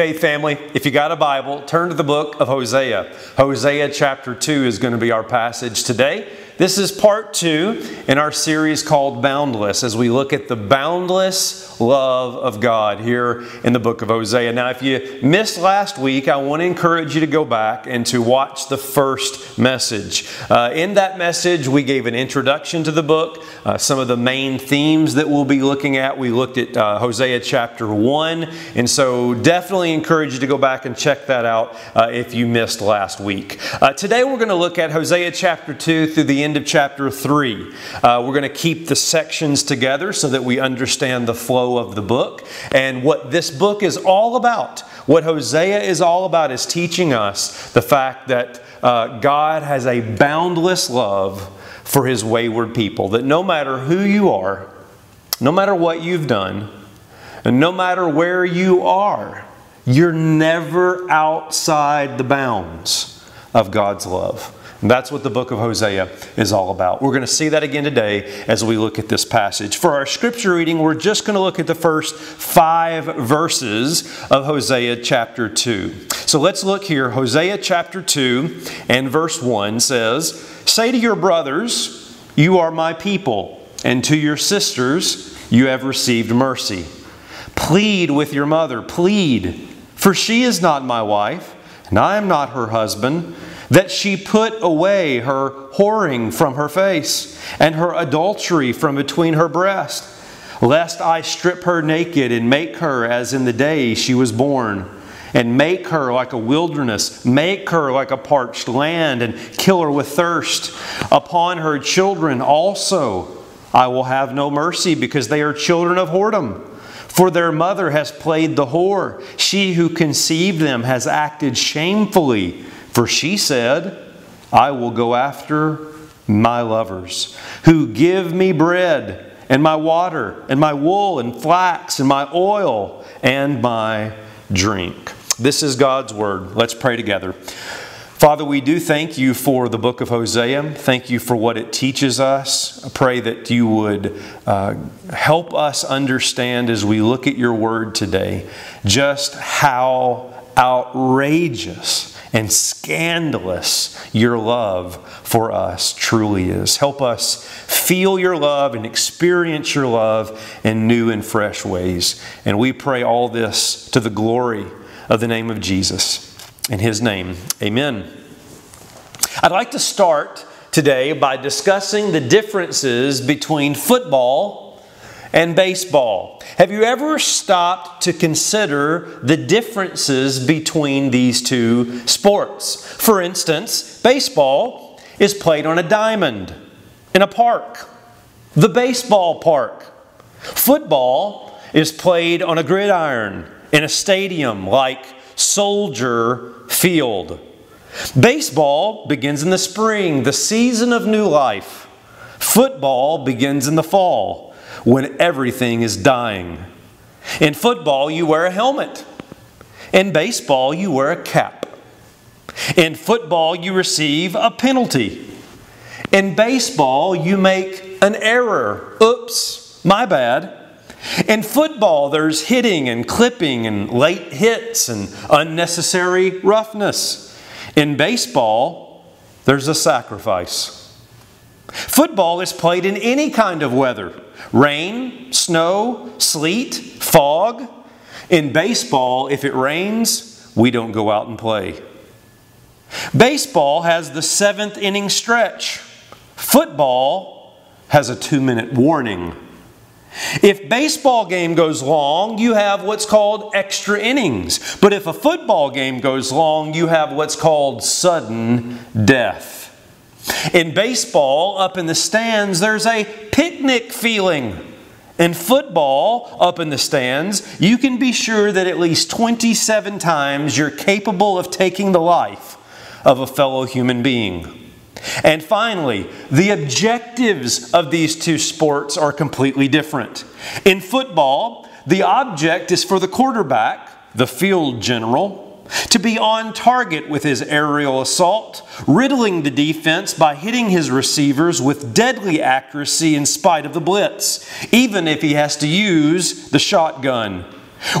Faith family, if you got a Bible, turn to the book of Hosea. Hosea chapter 2 is going to be our passage today. This is part two in our series called Boundless as we look at the boundless love of God here in the book of Hosea. Now, if you missed last week, I want to encourage you to go back and to watch the first message. Uh, in that message, we gave an introduction to the book, uh, some of the main themes that we'll be looking at. We looked at uh, Hosea chapter 1, and so definitely encourage you to go back and check that out uh, if you missed last week. Uh, today, we're going to look at Hosea chapter 2 through the end of chapter 3. Uh, we're going to keep the sections together so that we understand the flow of the book. And what this book is all about, what Hosea is all about, is teaching us the fact that uh, God has a boundless love for his wayward people. That no matter who you are, no matter what you've done, and no matter where you are, you're never outside the bounds of God's love. That's what the book of Hosea is all about. We're going to see that again today as we look at this passage. For our scripture reading, we're just going to look at the first five verses of Hosea chapter 2. So let's look here. Hosea chapter 2 and verse 1 says, Say to your brothers, You are my people, and to your sisters, You have received mercy. Plead with your mother, plead, for she is not my wife, and I am not her husband that she put away her whoring from her face and her adultery from between her breasts, lest I strip her naked and make her as in the day she was born, and make her like a wilderness, make her like a parched land, and kill her with thirst. Upon her children also I will have no mercy, because they are children of whoredom. For their mother has played the whore. She who conceived them has acted shamefully. For she said, I will go after my lovers, who give me bread and my water and my wool and flax and my oil and my drink. This is God's word. Let's pray together. Father, we do thank you for the book of Hosea. Thank you for what it teaches us. I pray that you would uh, help us understand as we look at your word today just how outrageous and scandalous your love for us truly is. Help us feel your love and experience your love in new and fresh ways. And we pray all this to the glory of the name of Jesus. In his name, amen. I'd like to start today by discussing the differences between football and baseball. Have you ever stopped to consider the differences between these two sports? For instance, baseball is played on a diamond in a park, the baseball park. Football is played on a gridiron in a stadium like Soldier Field. Baseball begins in the spring, the season of new life. Football begins in the fall when everything is dying. In football, you wear a helmet. In baseball, you wear a cap. In football, you receive a penalty. In baseball, you make an error. Oops, my bad. In football, there's hitting and clipping and late hits and unnecessary roughness. In baseball, there's a sacrifice. Football is played in any kind of weather rain, snow, sleet, fog. In baseball, if it rains, we don't go out and play. Baseball has the seventh inning stretch. Football has a two minute warning. If baseball game goes long, you have what's called extra innings. But if a football game goes long, you have what's called sudden death. In baseball, up in the stands, there's a picnic feeling. In football, up in the stands, you can be sure that at least 27 times you're capable of taking the life of a fellow human being. And finally, the objectives of these two sports are completely different. In football, the object is for the quarterback, the field general, to be on target with his aerial assault, riddling the defense by hitting his receivers with deadly accuracy in spite of the blitz, even if he has to use the shotgun.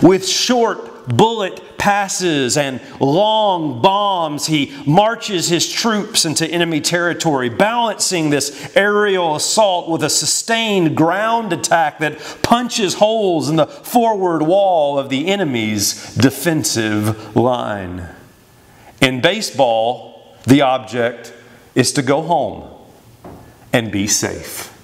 With short, bullet passes and long bombs, he marches his troops into enemy territory, balancing this aerial assault with a sustained ground attack that punches holes in the forward wall of the enemy's defensive line. In baseball, the object is to go home and be safe.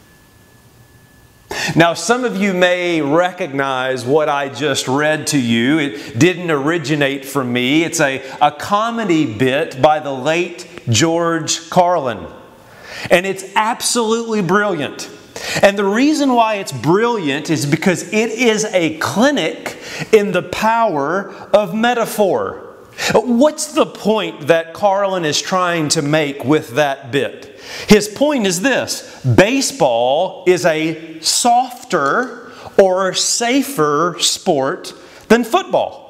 Now, some of you may recognize what I just read to you. It didn't originate from me. It's a, a comedy bit by the late George Carlin. And it's absolutely brilliant. And the reason why it's brilliant is because it is a clinic in the power of metaphor. What's the point that Carlin is trying to make with that bit? His point is this baseball is a softer or safer sport than football.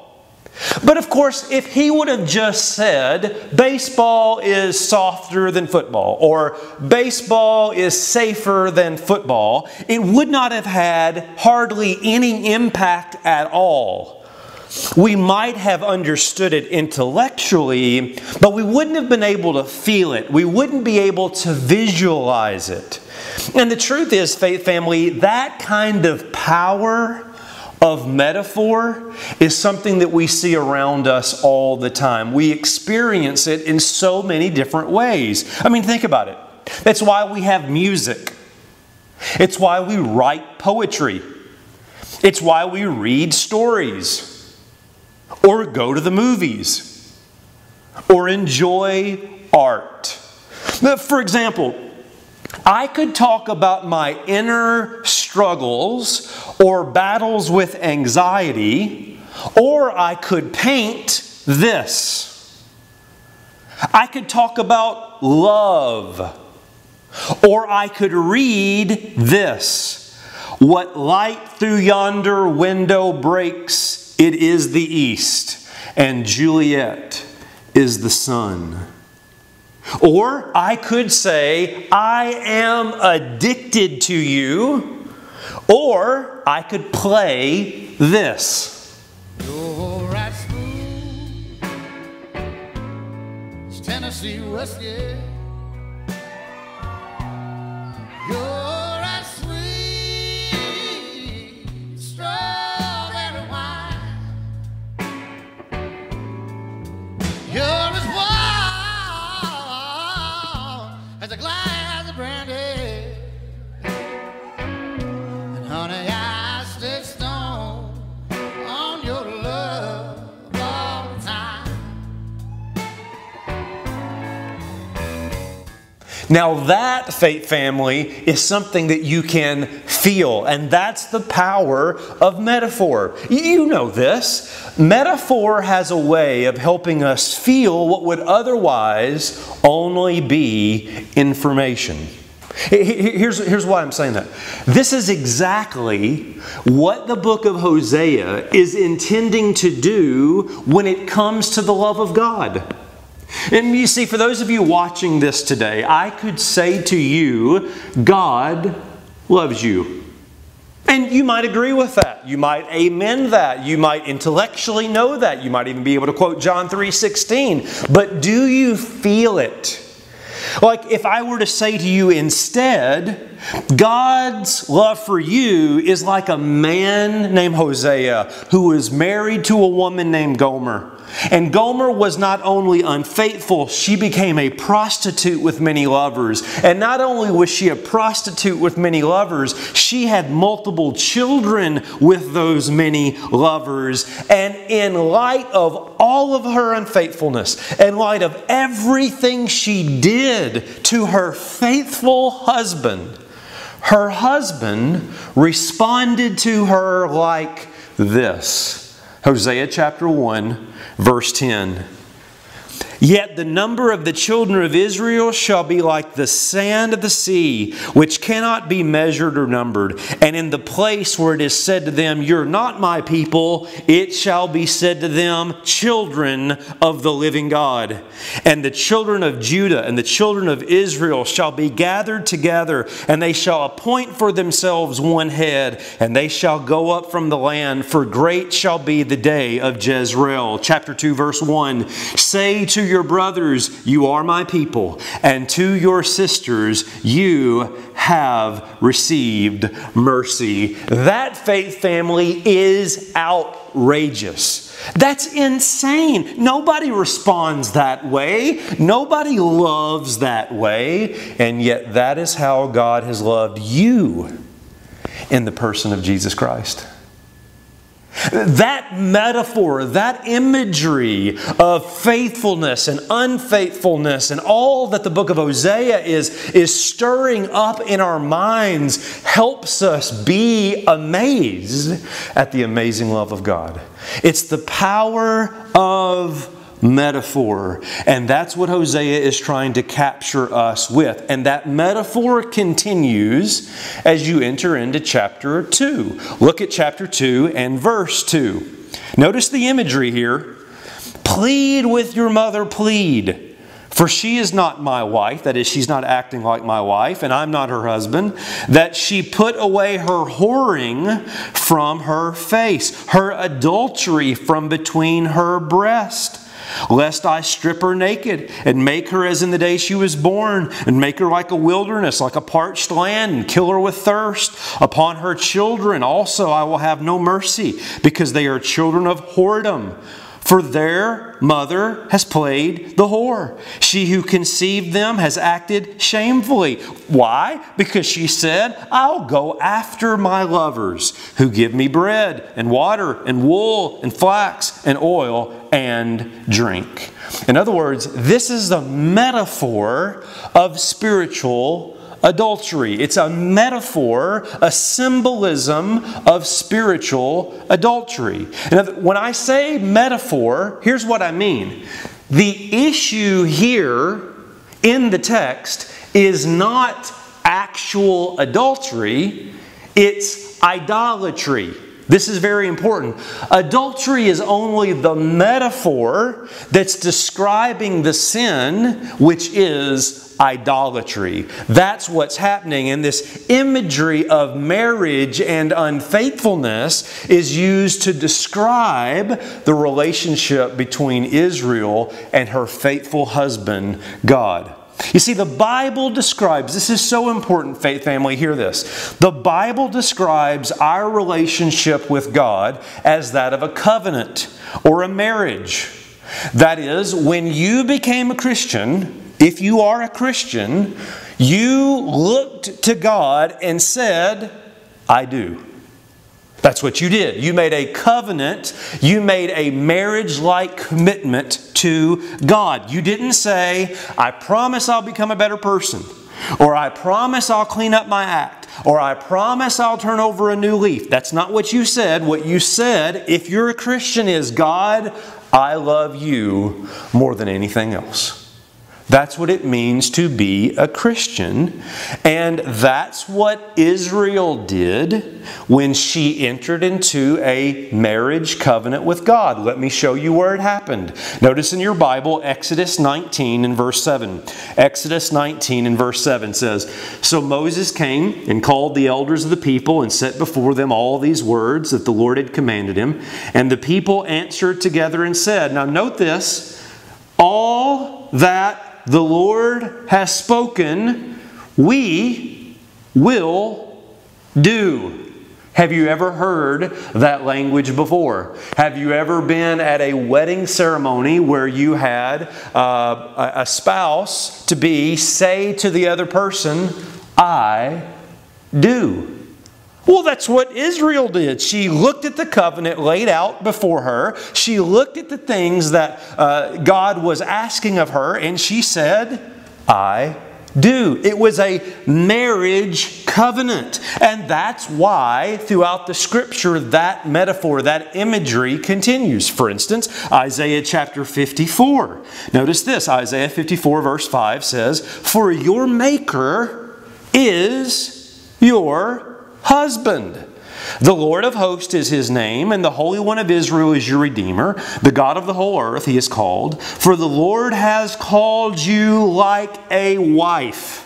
But of course, if he would have just said, baseball is softer than football, or baseball is safer than football, it would not have had hardly any impact at all we might have understood it intellectually, but we wouldn't have been able to feel it. We wouldn't be able to visualize it. And the truth is, faith family, that kind of power of metaphor is something that we see around us all the time. We experience it in so many different ways. I mean, think about it. That's why we have music, it's why we write poetry, it's why we read stories or go to the movies or enjoy art. For example, I could talk about my inner struggles or battles with anxiety, or I could paint this. I could talk about love, or I could read this. What light through yonder window breaks it is the east, and Juliet is the sun. Or I could say, I am addicted to you. Or I could play this. Tennessee whiskey. Now, that, faith family, is something that you can feel, and that's the power of metaphor. You know this. Metaphor has a way of helping us feel what would otherwise only be information. Here's, here's why I'm saying that. This is exactly what the book of Hosea is intending to do when it comes to the love of God. And you see, for those of you watching this today, I could say to you, God loves you. And you might agree with that. You might amen that. You might intellectually know that. You might even be able to quote John 3:16. But do you feel it? Like if I were to say to you instead, God's love for you is like a man named Hosea who was married to a woman named Gomer. And Gomer was not only unfaithful, she became a prostitute with many lovers. And not only was she a prostitute with many lovers, she had multiple children with those many lovers. And in light of all of her unfaithfulness, in light of everything she did to her faithful husband, her husband responded to her like this Hosea chapter 1 verse 10. Yet the number of the children of Israel shall be like the sand of the sea, which cannot be measured or numbered. And in the place where it is said to them, You're not my people, it shall be said to them, Children of the living God. And the children of Judah and the children of Israel shall be gathered together, and they shall appoint for themselves one head, and they shall go up from the land, for great shall be the day of Jezreel. Chapter 2, verse 1 Say to your brothers, You are my people, and to your sisters, You have received mercy. That faith family is outrageous. That's insane. Nobody responds that way. Nobody loves that way. And yet, that is how God has loved you in the person of Jesus Christ. That metaphor, that imagery of faithfulness and unfaithfulness, and all that the book of Hosea is, is stirring up in our minds helps us be amazed at the amazing love of God. It's the power of metaphor. And that's what Hosea is trying to capture us with. And that metaphor continues as you enter into chapter 2. Look at chapter 2 and verse 2. Notice the imagery here. Plead with your mother, plead. For she is not my wife, that is, she's not acting like my wife, and I'm not her husband, that she put away her whoring from her face, her adultery from between her breast lest I strip her naked and make her as in the day she was born, and make her like a wilderness, like a parched land, and kill her with thirst. Upon her children also I will have no mercy, because they are children of whoredom. For their mother has played the whore. She who conceived them has acted shamefully. Why? Because she said, I'll go after my lovers who give me bread and water and wool and flax and oil and drink. In other words, this is the metaphor of spiritual adultery. It's a metaphor, a symbolism of spiritual adultery. And when I say metaphor, here's what I mean. The issue here in the text is not actual adultery, it's idolatry. This is very important. Adultery is only the metaphor that's describing the sin, which is idolatry. That's what's happening. And this imagery of marriage and unfaithfulness is used to describe the relationship between Israel and her faithful husband, God. You see, the Bible describes, this is so important, faith family, hear this. The Bible describes our relationship with God as that of a covenant or a marriage. That is, when you became a Christian, if you are a Christian, you looked to God and said, I do. That's what you did. You made a covenant, you made a marriage like commitment to God. You didn't say, I promise I'll become a better person, or I promise I'll clean up my act, or I promise I'll turn over a new leaf. That's not what you said. What you said, if you're a Christian, is God, I love you more than anything else. That's what it means to be a Christian. And that's what Israel did when she entered into a marriage covenant with God. Let me show you where it happened. Notice in your Bible, Exodus 19 and verse 7. Exodus 19 and verse 7 says So Moses came and called the elders of the people and set before them all these words that the Lord had commanded him. And the people answered together and said, Now note this, all that the Lord has spoken, we will do. Have you ever heard that language before? Have you ever been at a wedding ceremony where you had uh, a spouse to be say to the other person, I do? Well, that's what Israel did. She looked at the covenant laid out before her. She looked at the things that uh, God was asking of her, and she said, I do. It was a marriage covenant. And that's why throughout the scripture that metaphor, that imagery continues. For instance, Isaiah chapter 54. Notice this Isaiah 54, verse 5 says, For your maker is your husband. The Lord of hosts is his name, and the Holy One of Israel is your Redeemer. The God of the whole earth he is called. For the Lord has called you like a wife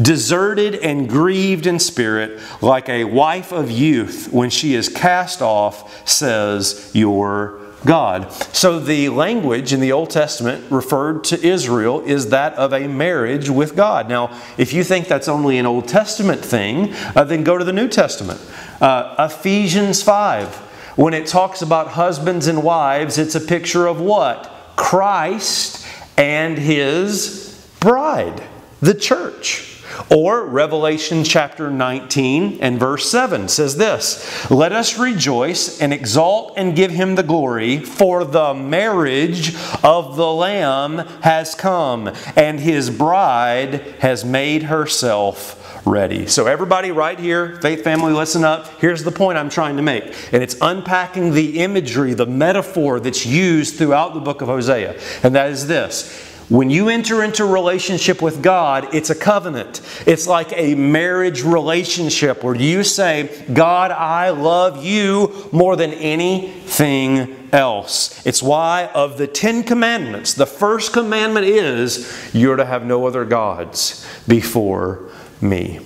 deserted and grieved in spirit, like a wife of youth when she is cast off, says your God. So the language in the Old Testament referred to Israel is that of a marriage with God. Now, if you think that's only an Old Testament thing, uh, then go to the New Testament. Uh, Ephesians 5, when it talks about husbands and wives, it's a picture of what? Christ and his bride, the church. Or Revelation chapter 19 and verse 7 says this Let us rejoice and exalt and give him the glory, for the marriage of the Lamb has come, and his bride has made herself ready. So, everybody, right here, faith family, listen up. Here's the point I'm trying to make. And it's unpacking the imagery, the metaphor that's used throughout the book of Hosea. And that is this when you enter into relationship with God, it's a covenant. It's like a marriage relationship where you say, God, I love you more than anything else. It's why, of the Ten Commandments, the first commandment is, You're to have no other gods before me.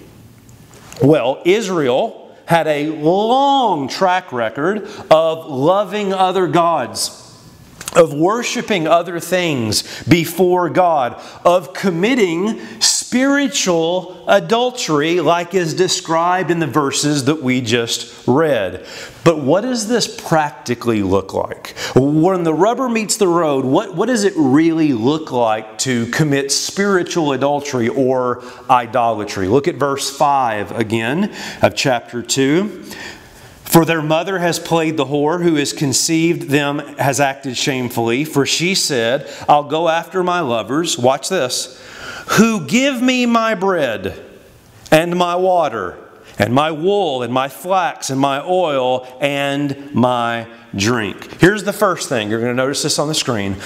Well, Israel had a long track record of loving other gods of worshiping other things before God, of committing spiritual adultery, like is described in the verses that we just read. But what does this practically look like? When the rubber meets the road, what, what does it really look like to commit spiritual adultery or idolatry? Look at verse 5 again of chapter 2. For their mother has played the whore, who has conceived them has acted shamefully. For she said, I'll go after my lovers. Watch this. Who give me my bread and my water and my wool and my flax and my oil and my drink. Here's the first thing. You're going to notice this on the screen.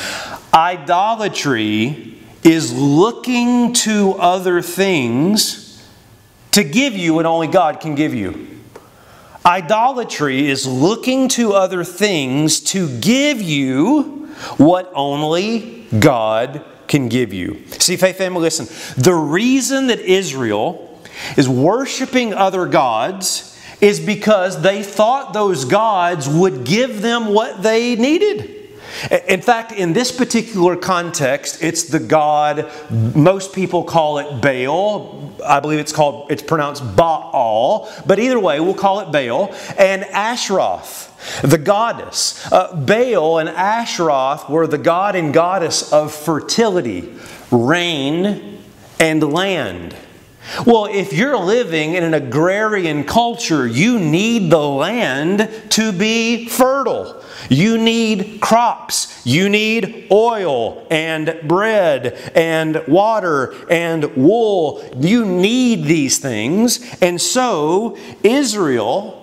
Idolatry is looking to other things to give you what only God can give you. Idolatry is looking to other things to give you what only God can give you. See, faith family, listen. The reason that Israel is worshiping other gods is because they thought those gods would give them what they needed. In fact, in this particular context, it's the god, most people call it Baal. I believe it's called, it's pronounced Baal, but either way, we'll call it Baal. And Ashroth, the goddess. Uh, Baal and Ashroth were the god and goddess of fertility, rain, and land. Well, if you're living in an agrarian culture, you need the land to be fertile. You need crops. You need oil and bread and water and wool. You need these things. And so Israel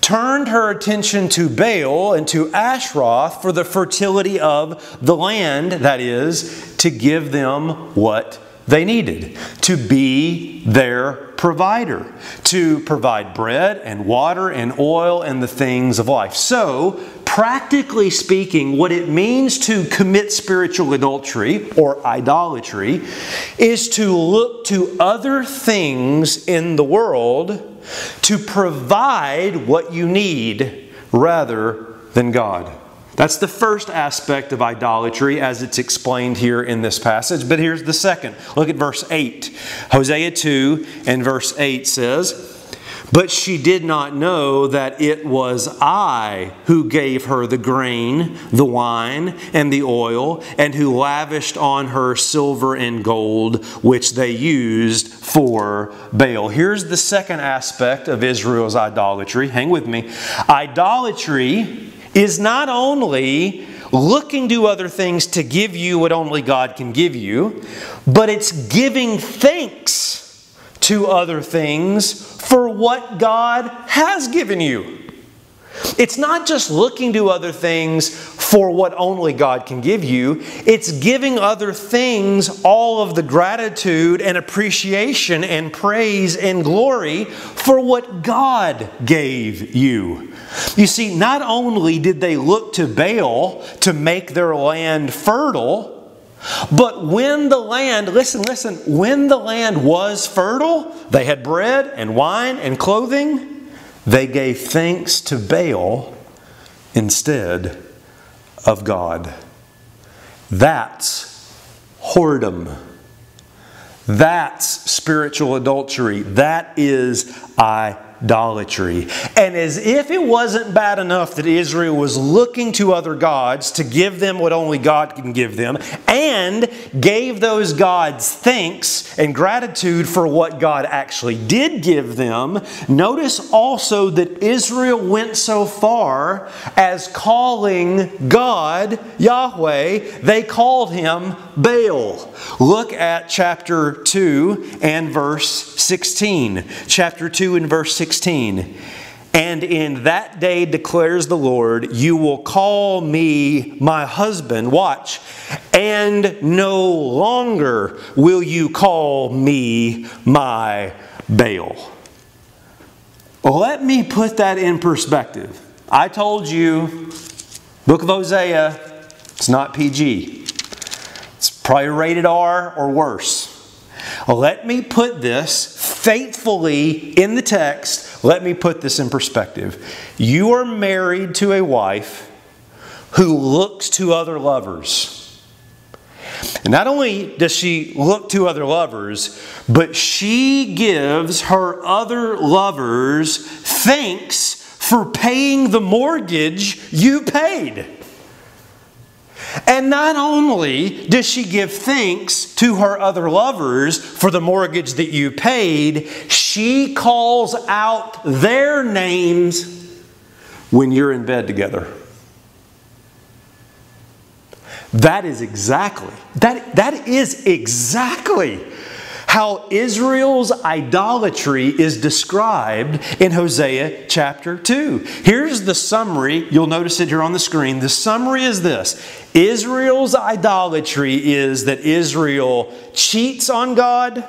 turned her attention to Baal and to Ashroth for the fertility of the land, that is, to give them what they needed to be their provider, to provide bread and water and oil and the things of life. So, practically speaking, what it means to commit spiritual adultery or idolatry is to look to other things in the world to provide what you need rather than God. That's the first aspect of idolatry as it's explained here in this passage. But here's the second. Look at verse 8. Hosea 2 and verse 8 says, but she did not know that it was I who gave her the grain, the wine, and the oil, and who lavished on her silver and gold, which they used for Baal. Here's the second aspect of Israel's idolatry. Hang with me. Idolatry is not only looking to other things to give you what only God can give you, but it's giving thanks to other things for what God has given you. It's not just looking to other things for what only God can give you, it's giving other things all of the gratitude and appreciation and praise and glory for what God gave you. You see, not only did they look to Baal to make their land fertile, but when the land, listen, listen, when the land was fertile, they had bread and wine and clothing. They gave thanks to Baal instead of God. That's whoredom. That's spiritual adultery. That is idolatry. And as if it wasn't bad enough that Israel was looking to other gods to give them what only God can give them, and gave those gods thanks and gratitude for what God actually did give them, notice also that Israel went so far as calling God Yahweh, they called him Baal. Look at chapter 2 and verse 16. Chapter 2 and verse 16. And in that day declares the Lord, you will call me my husband. Watch. And no longer will you call me my Baal. Let me put that in perspective. I told you, Book of Hosea, it's not PG. Probably rated R or worse. Let me put this faithfully in the text. Let me put this in perspective. You are married to a wife who looks to other lovers. And not only does she look to other lovers, but she gives her other lovers thanks for paying the mortgage you paid. And not only does she give thanks to her other lovers for the mortgage that you paid, she calls out their names when you're in bed together. That is exactly, that, that is exactly how Israel's idolatry is described in Hosea chapter 2. Here's the summary. You'll notice it here on the screen. The summary is this Israel's idolatry is that Israel cheats on God,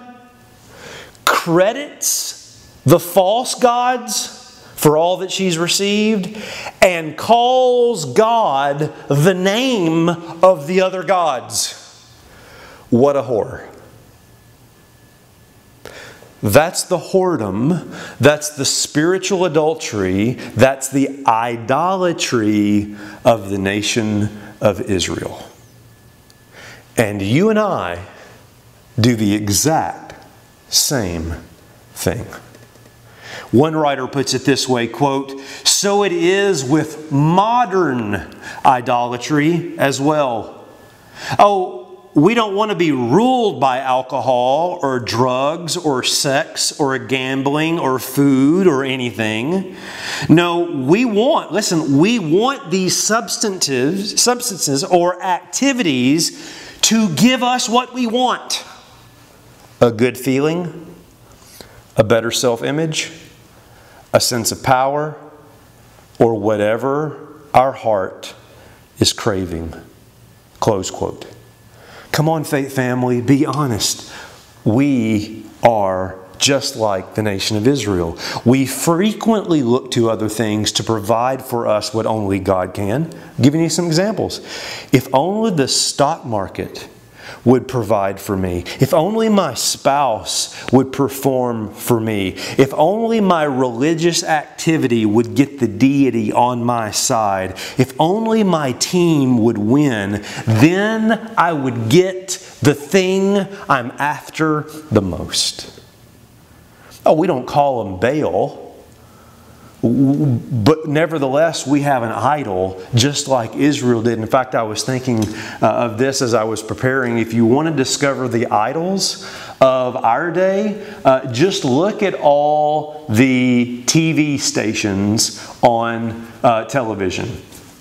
credits the false gods for all that she's received, and calls God the name of the other gods. What a whore. That's the whoredom. That's the spiritual adultery. That's the idolatry of the nation of Israel. And you and I do the exact same thing. One writer puts it this way, quote, "So it is with modern idolatry as well. Oh, we don't want to be ruled by alcohol or drugs or sex or gambling or food or anything. No, we want, listen, we want these substantives, substances or activities to give us what we want a good feeling, a better self image, a sense of power, or whatever our heart is craving. Close quote. Come on, faith family, be honest. We are just like the nation of Israel. We frequently look to other things to provide for us what only God can. I'm giving you some examples. If only the stock market would provide for me. If only my spouse would perform for me. If only my religious activity would get the deity on my side. If only my team would win, then I would get the thing I'm after the most. Oh, we don't call him Baal. But nevertheless, we have an idol just like Israel did. In fact, I was thinking uh, of this as I was preparing. If you want to discover the idols of our day, uh, just look at all the TV stations on uh, television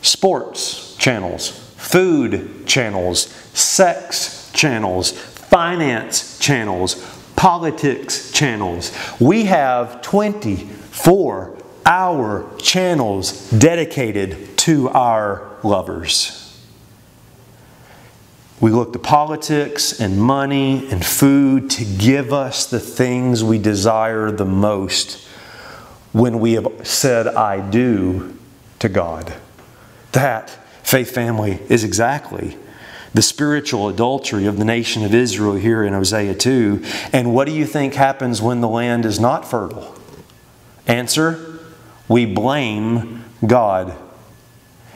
sports channels, food channels, sex channels, finance channels, politics channels. We have 24 hour channels dedicated to our lovers. We look to politics and money and food to give us the things we desire the most when we have said, I do to God. That, faith family, is exactly the spiritual adultery of the nation of Israel here in Hosea 2. And what do you think happens when the land is not fertile? Answer we blame God.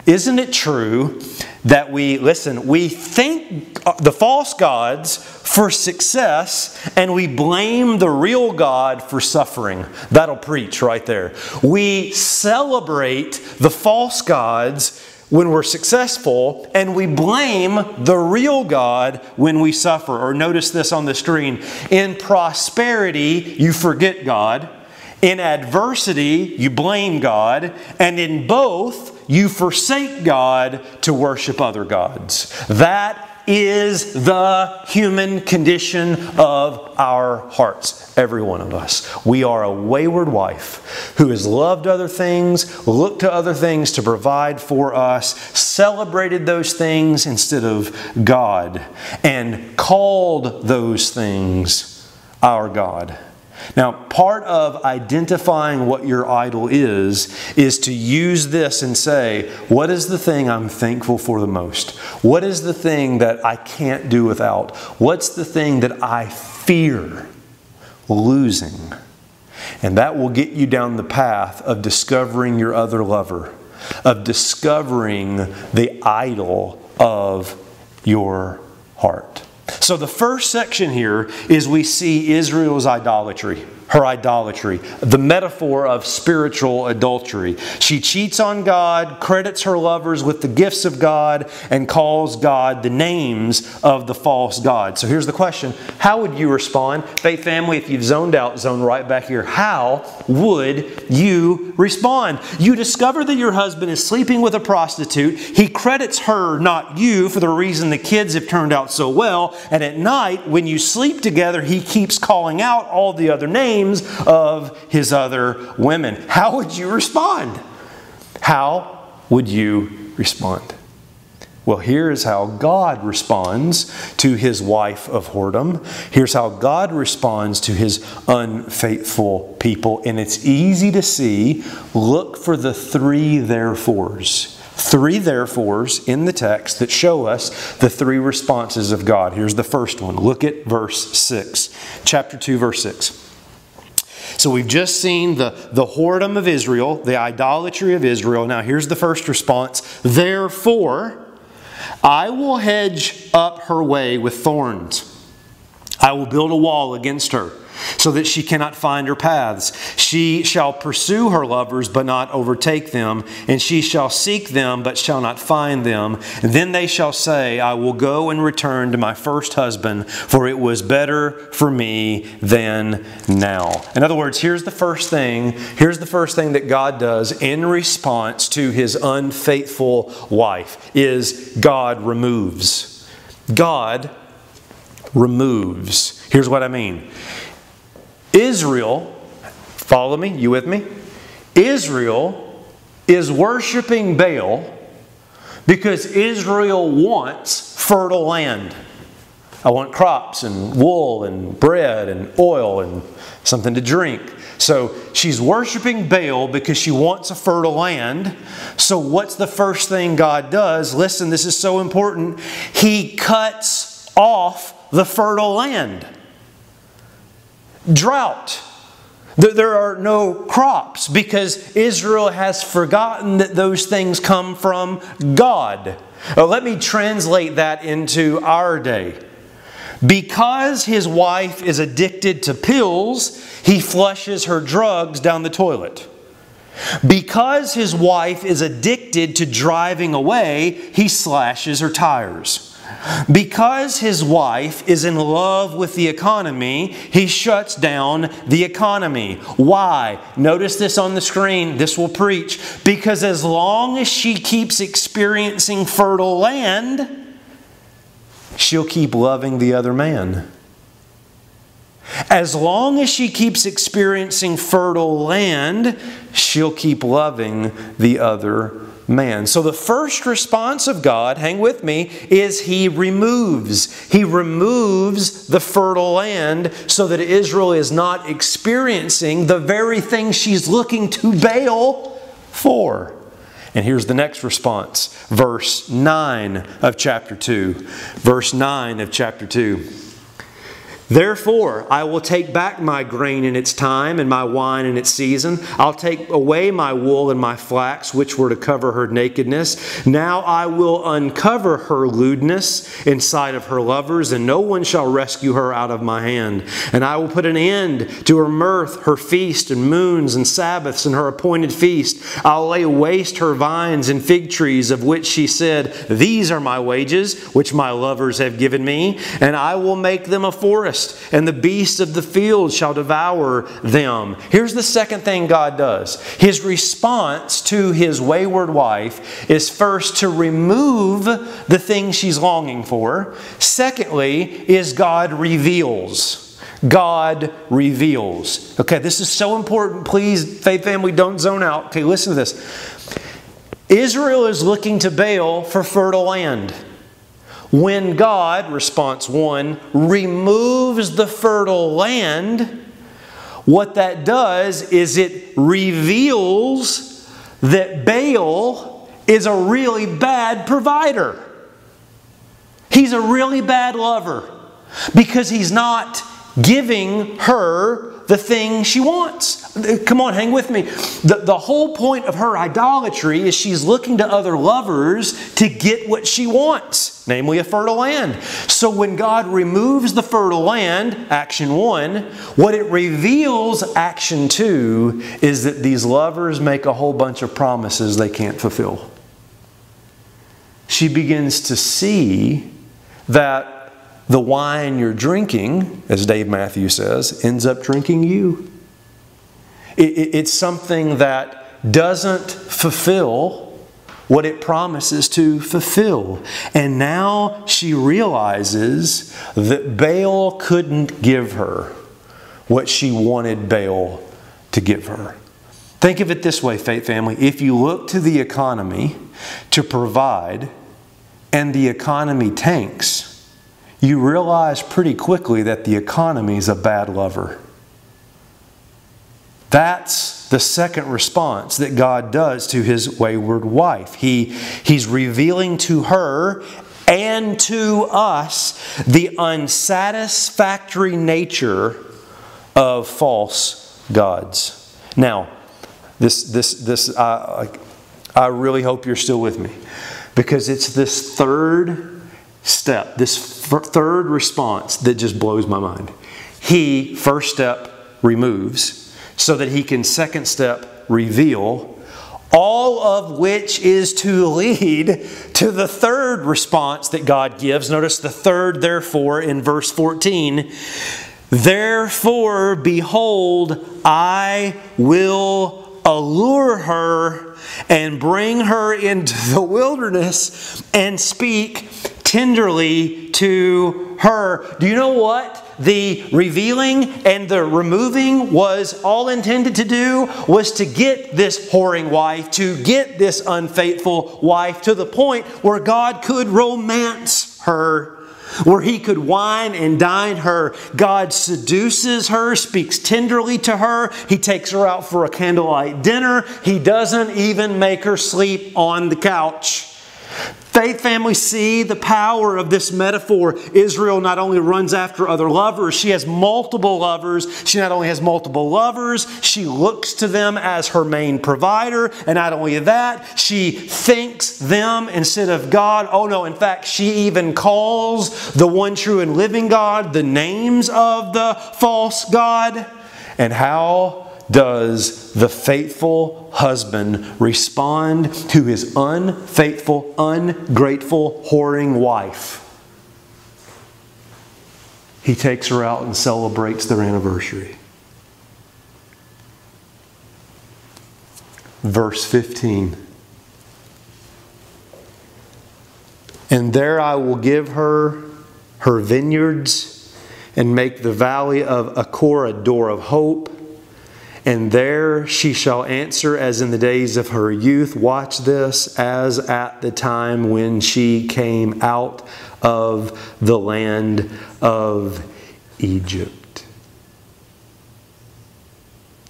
Isn't it true that we, listen, we thank the false gods for success and we blame the real God for suffering? That'll preach right there. We celebrate the false gods when we're successful, and we blame the real God when we suffer. Or notice this on the screen. In prosperity, you forget God. In adversity, you blame God. And in both, you forsake God to worship other gods. That is the human condition of our hearts, every one of us. We are a wayward wife who has loved other things, looked to other things to provide for us, celebrated those things instead of God, and called those things our God. Now, part of identifying what your idol is, is to use this and say, What is the thing I'm thankful for the most? What is the thing that I can't do without? What's the thing that I fear losing? And that will get you down the path of discovering your other lover, of discovering the idol of your heart. So, the first section here is we see Israel's idolatry her idolatry, the metaphor of spiritual adultery. She cheats on God, credits her lovers with the gifts of God, and calls God the names of the false God. So here's the question How would you respond? Faith family, if you've zoned out, zone right back here. How would you respond? You discover that your husband is sleeping with a prostitute. He credits her, not you, for the reason the kids have turned out so well. And at night, when you sleep together, he keeps calling out all the other names names of his other women. How would you respond? How would you respond? Well, here's how God responds to his wife of whoredom. Here's how God responds to his unfaithful people. And it's easy to see. Look for the three therefores. Three therefores in the text that show us the three responses of God. Here's the first one. Look at verse 6, chapter 2, verse 6. So we've just seen the, the whoredom of Israel, the idolatry of Israel. Now here's the first response. Therefore, I will hedge up her way with thorns. I will build a wall against her so that she cannot find her paths. She shall pursue her lovers, but not overtake them, and she shall seek them, but shall not find them. And then they shall say, I will go and return to my first husband, for it was better for me than now. In other words, here's the first thing, here's the first thing that God does in response to his unfaithful wife is God removes. God removes. Here's what I mean. Israel, follow me, you with me? Israel is worshiping Baal because Israel wants fertile land. I want crops and wool and bread and oil and something to drink. So she's worshiping Baal because she wants a fertile land. So, what's the first thing God does? Listen, this is so important. He cuts off the fertile land drought. There are no crops because Israel has forgotten that those things come from God. Well, let me translate that into our day. Because his wife is addicted to pills, he flushes her drugs down the toilet. Because his wife is addicted to driving away, he slashes her tires. Because his wife is in love with the economy, he shuts down the economy. Why? Notice this on the screen. This will preach. Because as long as she keeps experiencing fertile land, she'll keep loving the other man. As long as she keeps experiencing fertile land, she'll keep loving the other man. So the first response of God, hang with me, is He removes. He removes the fertile land so that Israel is not experiencing the very thing she's looking to Baal for. And here's the next response, verse 9 of chapter 2. Verse 9 of chapter 2. Therefore, I will take back my grain in its time and my wine in its season. I'll take away my wool and my flax, which were to cover her nakedness. Now I will uncover her lewdness in sight of her lovers, and no one shall rescue her out of my hand. And I will put an end to her mirth, her feast, and moons, and Sabbaths, and her appointed feast. I'll lay waste her vines and fig trees, of which she said, These are my wages, which my lovers have given me, and I will make them a forest forest, and the beasts of the field shall devour them. Here's the second thing God does His response to his wayward wife is first to remove the thing she's longing for, secondly, is God reveals. God reveals. Okay, this is so important. Please, faith family, don't zone out. Okay, listen to this. Israel is looking to Baal for fertile land. When God, response one, removes the fertile land, what that does is it reveals that Baal is a really bad provider. He's a really bad lover because he's not giving her the thing she wants. Come on, hang with me. The, the whole point of her idolatry is she's looking to other lovers to get what she wants, namely a fertile land. So when God removes the fertile land, action one, what it reveals, action two, is that these lovers make a whole bunch of promises they can't fulfill. She begins to see that the wine you're drinking, as Dave Matthews says, ends up drinking you. It, it, it's something that doesn't fulfill what it promises to fulfill. And now she realizes that Baal couldn't give her what she wanted Baal to give her. Think of it this way, faith family. If you look to the economy to provide and the economy tanks, you realize pretty quickly that the economy is a bad lover. That's the second response that God does to his wayward wife. He, he's revealing to her and to us the unsatisfactory nature of false gods. Now, this, this, this, I, I really hope you're still with me because it's this third step, this third response that just blows my mind. He, first step, removes so that he can, second step, reveal, all of which is to lead to the third response that God gives. Notice the third, therefore, in verse 14. Therefore, behold, I will allure her and bring her into the wilderness and speak tenderly to her. Do you know what? The revealing and the removing was all intended to do was to get this whoring wife, to get this unfaithful wife to the point where God could romance her where he could wine and dine her. God seduces her, speaks tenderly to her. He takes her out for a candlelight dinner. He doesn't even make her sleep on the couch. Faith family see the power of this metaphor. Israel not only runs after other lovers, she has multiple lovers. She not only has multiple lovers, she looks to them as her main provider. And not only that, she thinks them instead of God. Oh no, in fact, she even calls the one true and living God the names of the false God. And how does the faithful husband respond to his unfaithful, ungrateful, whoring wife? he takes her out and celebrates their anniversary. Verse 15. And there I will give her her vineyards and make the valley of Achor a door of hope. And there she shall answer as in the days of her youth. Watch this, as at the time when she came out of the land of Egypt.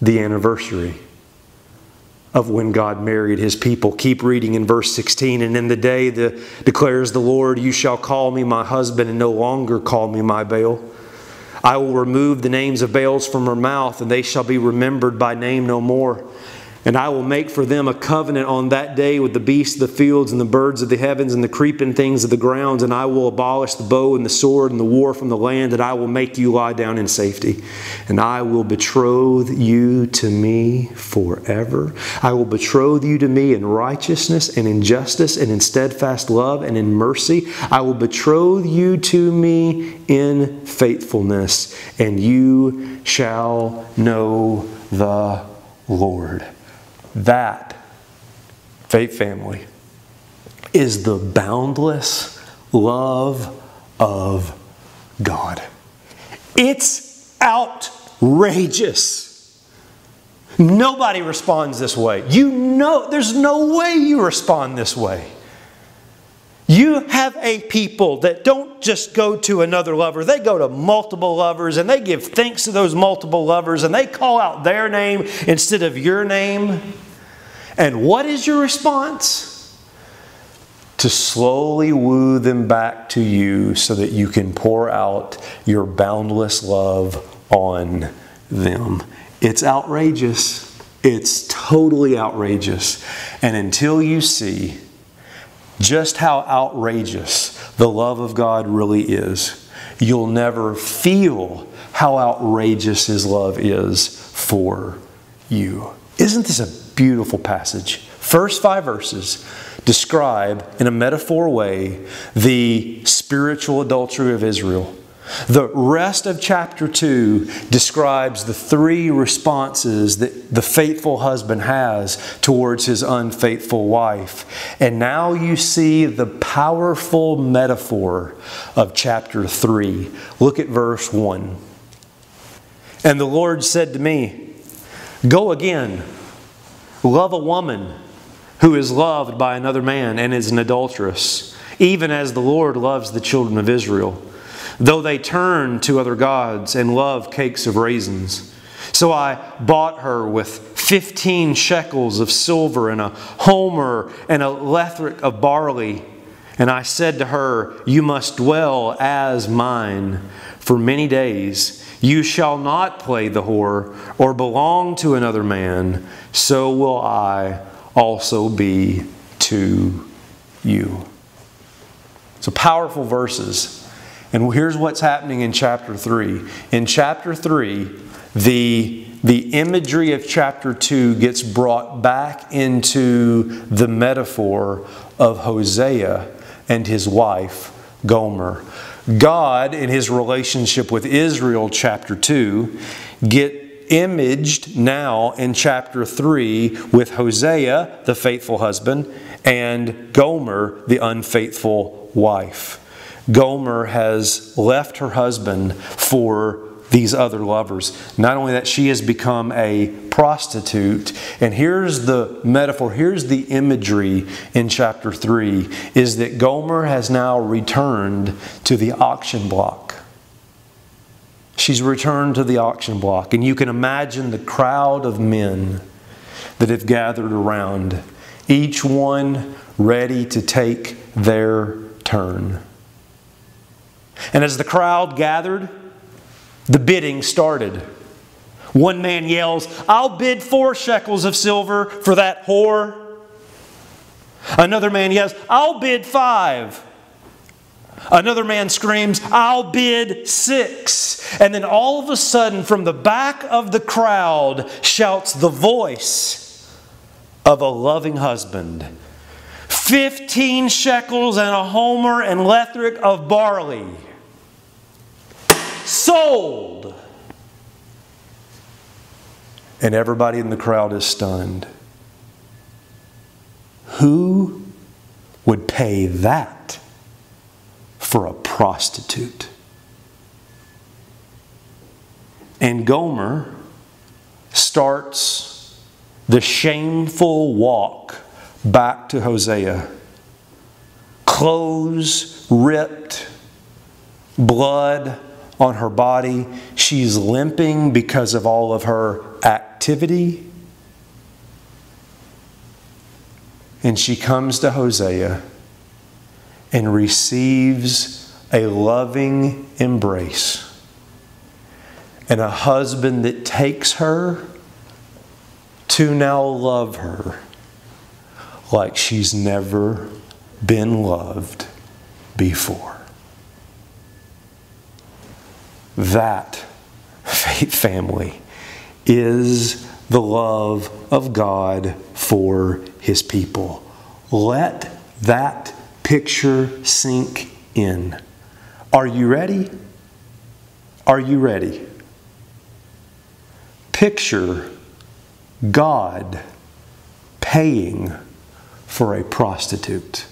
The anniversary of when God married his people. Keep reading in verse 16. And in the day the, declares the Lord, you shall call me my husband and no longer call me my Baal. I will remove the names of Baals from her mouth, and they shall be remembered by name no more. And I will make for them a covenant on that day with the beasts of the fields and the birds of the heavens and the creeping things of the grounds. And I will abolish the bow and the sword and the war from the land. And I will make you lie down in safety. And I will betroth you to me forever. I will betroth you to me in righteousness and in justice and in steadfast love and in mercy. I will betroth you to me in faithfulness. And you shall know the Lord. That, faith family, is the boundless love of God. It's outrageous. Nobody responds this way. You know, there's no way you respond this way. You have a people that don't just go to another lover, they go to multiple lovers and they give thanks to those multiple lovers and they call out their name instead of your name. And what is your response? To slowly woo them back to you so that you can pour out your boundless love on them. It's outrageous. It's totally outrageous. And until you see just how outrageous the love of God really is, you'll never feel how outrageous His love is for you. Isn't this a beautiful passage. First five verses describe, in a metaphor way, the spiritual adultery of Israel. The rest of chapter 2 describes the three responses that the faithful husband has towards his unfaithful wife. And now you see the powerful metaphor of chapter 3. Look at verse 1. And the Lord said to me, Go again Love a woman who is loved by another man and is an adulteress, even as the Lord loves the children of Israel, though they turn to other gods and love cakes of raisins. So I bought her with fifteen shekels of silver and a homer and a lethech of barley. And I said to her, You must dwell as mine for many days. You shall not play the whore or belong to another man so will I also be to you. So powerful verses. And here's what's happening in chapter 3. In chapter 3, the, the imagery of chapter 2 gets brought back into the metaphor of Hosea and his wife, Gomer. God, in his relationship with Israel, chapter 2, get imaged now in chapter 3 with Hosea, the faithful husband, and Gomer, the unfaithful wife. Gomer has left her husband for these other lovers. Not only that, she has become a prostitute. And here's the metaphor, here's the imagery in chapter 3 is that Gomer has now returned to the auction block. She's returned to the auction block, and you can imagine the crowd of men that have gathered around, each one ready to take their turn. And as the crowd gathered, the bidding started. One man yells, I'll bid four shekels of silver for that whore. Another man yells, I'll bid five. Another man screams, I'll bid six. And then all of a sudden, from the back of the crowd, shouts the voice of a loving husband 15 shekels and a homer and lethech of barley. Sold. And everybody in the crowd is stunned. Who would pay that for a prostitute? And Gomer starts the shameful walk back to Hosea. Clothes ripped, blood on her body. She's limping because of all of her activity. And she comes to Hosea and receives a loving embrace and a husband that takes her to now love her like she's never been loved before. That, faith family, is the love of God for his people. Let that picture sink in. Are you ready? Are you ready? Picture God paying for a prostitute.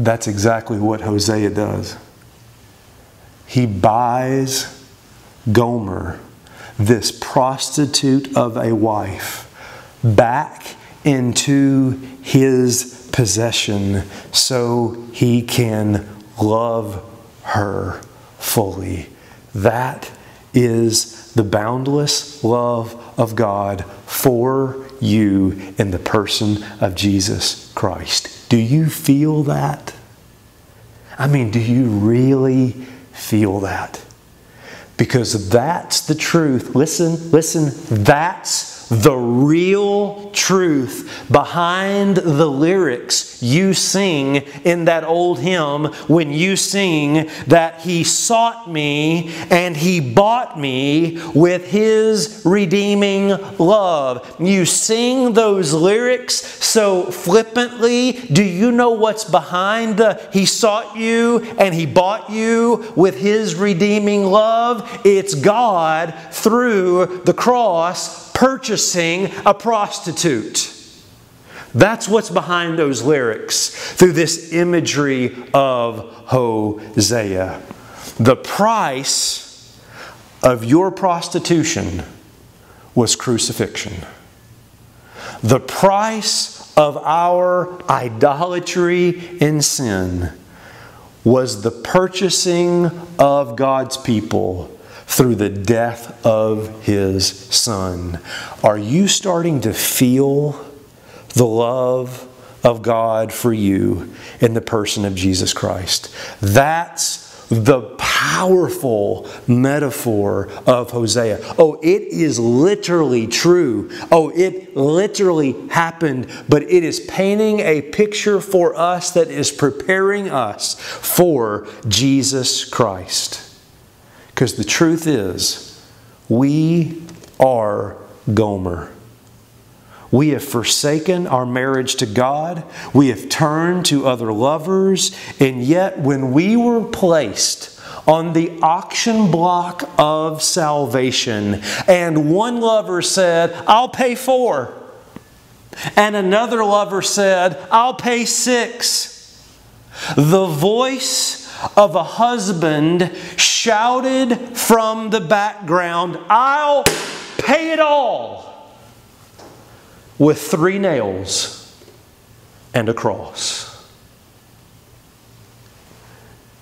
That's exactly what Hosea does. He buys Gomer, this prostitute of a wife, back into his possession so he can love her fully. That is the boundless love of God for you in the person of Jesus Christ. Do you feel that? I mean, do you really feel that? Because that's the truth. Listen, listen, that's the real truth behind the lyrics you sing in that old hymn when you sing that He sought me and He bought me with His redeeming love. You sing those lyrics so flippantly. Do you know what's behind the He sought you and He bought you with His redeeming love? It's God through the cross purchasing a prostitute. That's what's behind those lyrics through this imagery of Hosea. The price of your prostitution was crucifixion. The price of our idolatry and sin was the purchasing of God's people through the death of his son. Are you starting to feel the love of God for you in the person of Jesus Christ? That's the powerful metaphor of Hosea. Oh, it is literally true. Oh, it literally happened, but it is painting a picture for us that is preparing us for Jesus Christ. Because the truth is, we are Gomer. We have forsaken our marriage to God. We have turned to other lovers. And yet, when we were placed on the auction block of salvation, and one lover said, I'll pay four, and another lover said, I'll pay six, the voice of a husband shouted from the background, I'll pay it all with three nails and a cross.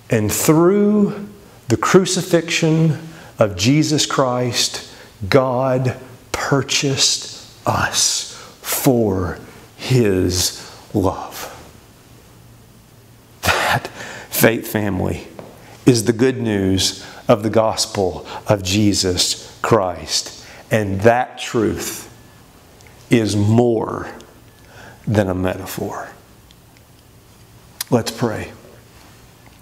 And through the crucifixion of Jesus Christ, God purchased us for His love. That faith family is the good news of the gospel of Jesus Christ. And that truth is more than a metaphor. Let's pray.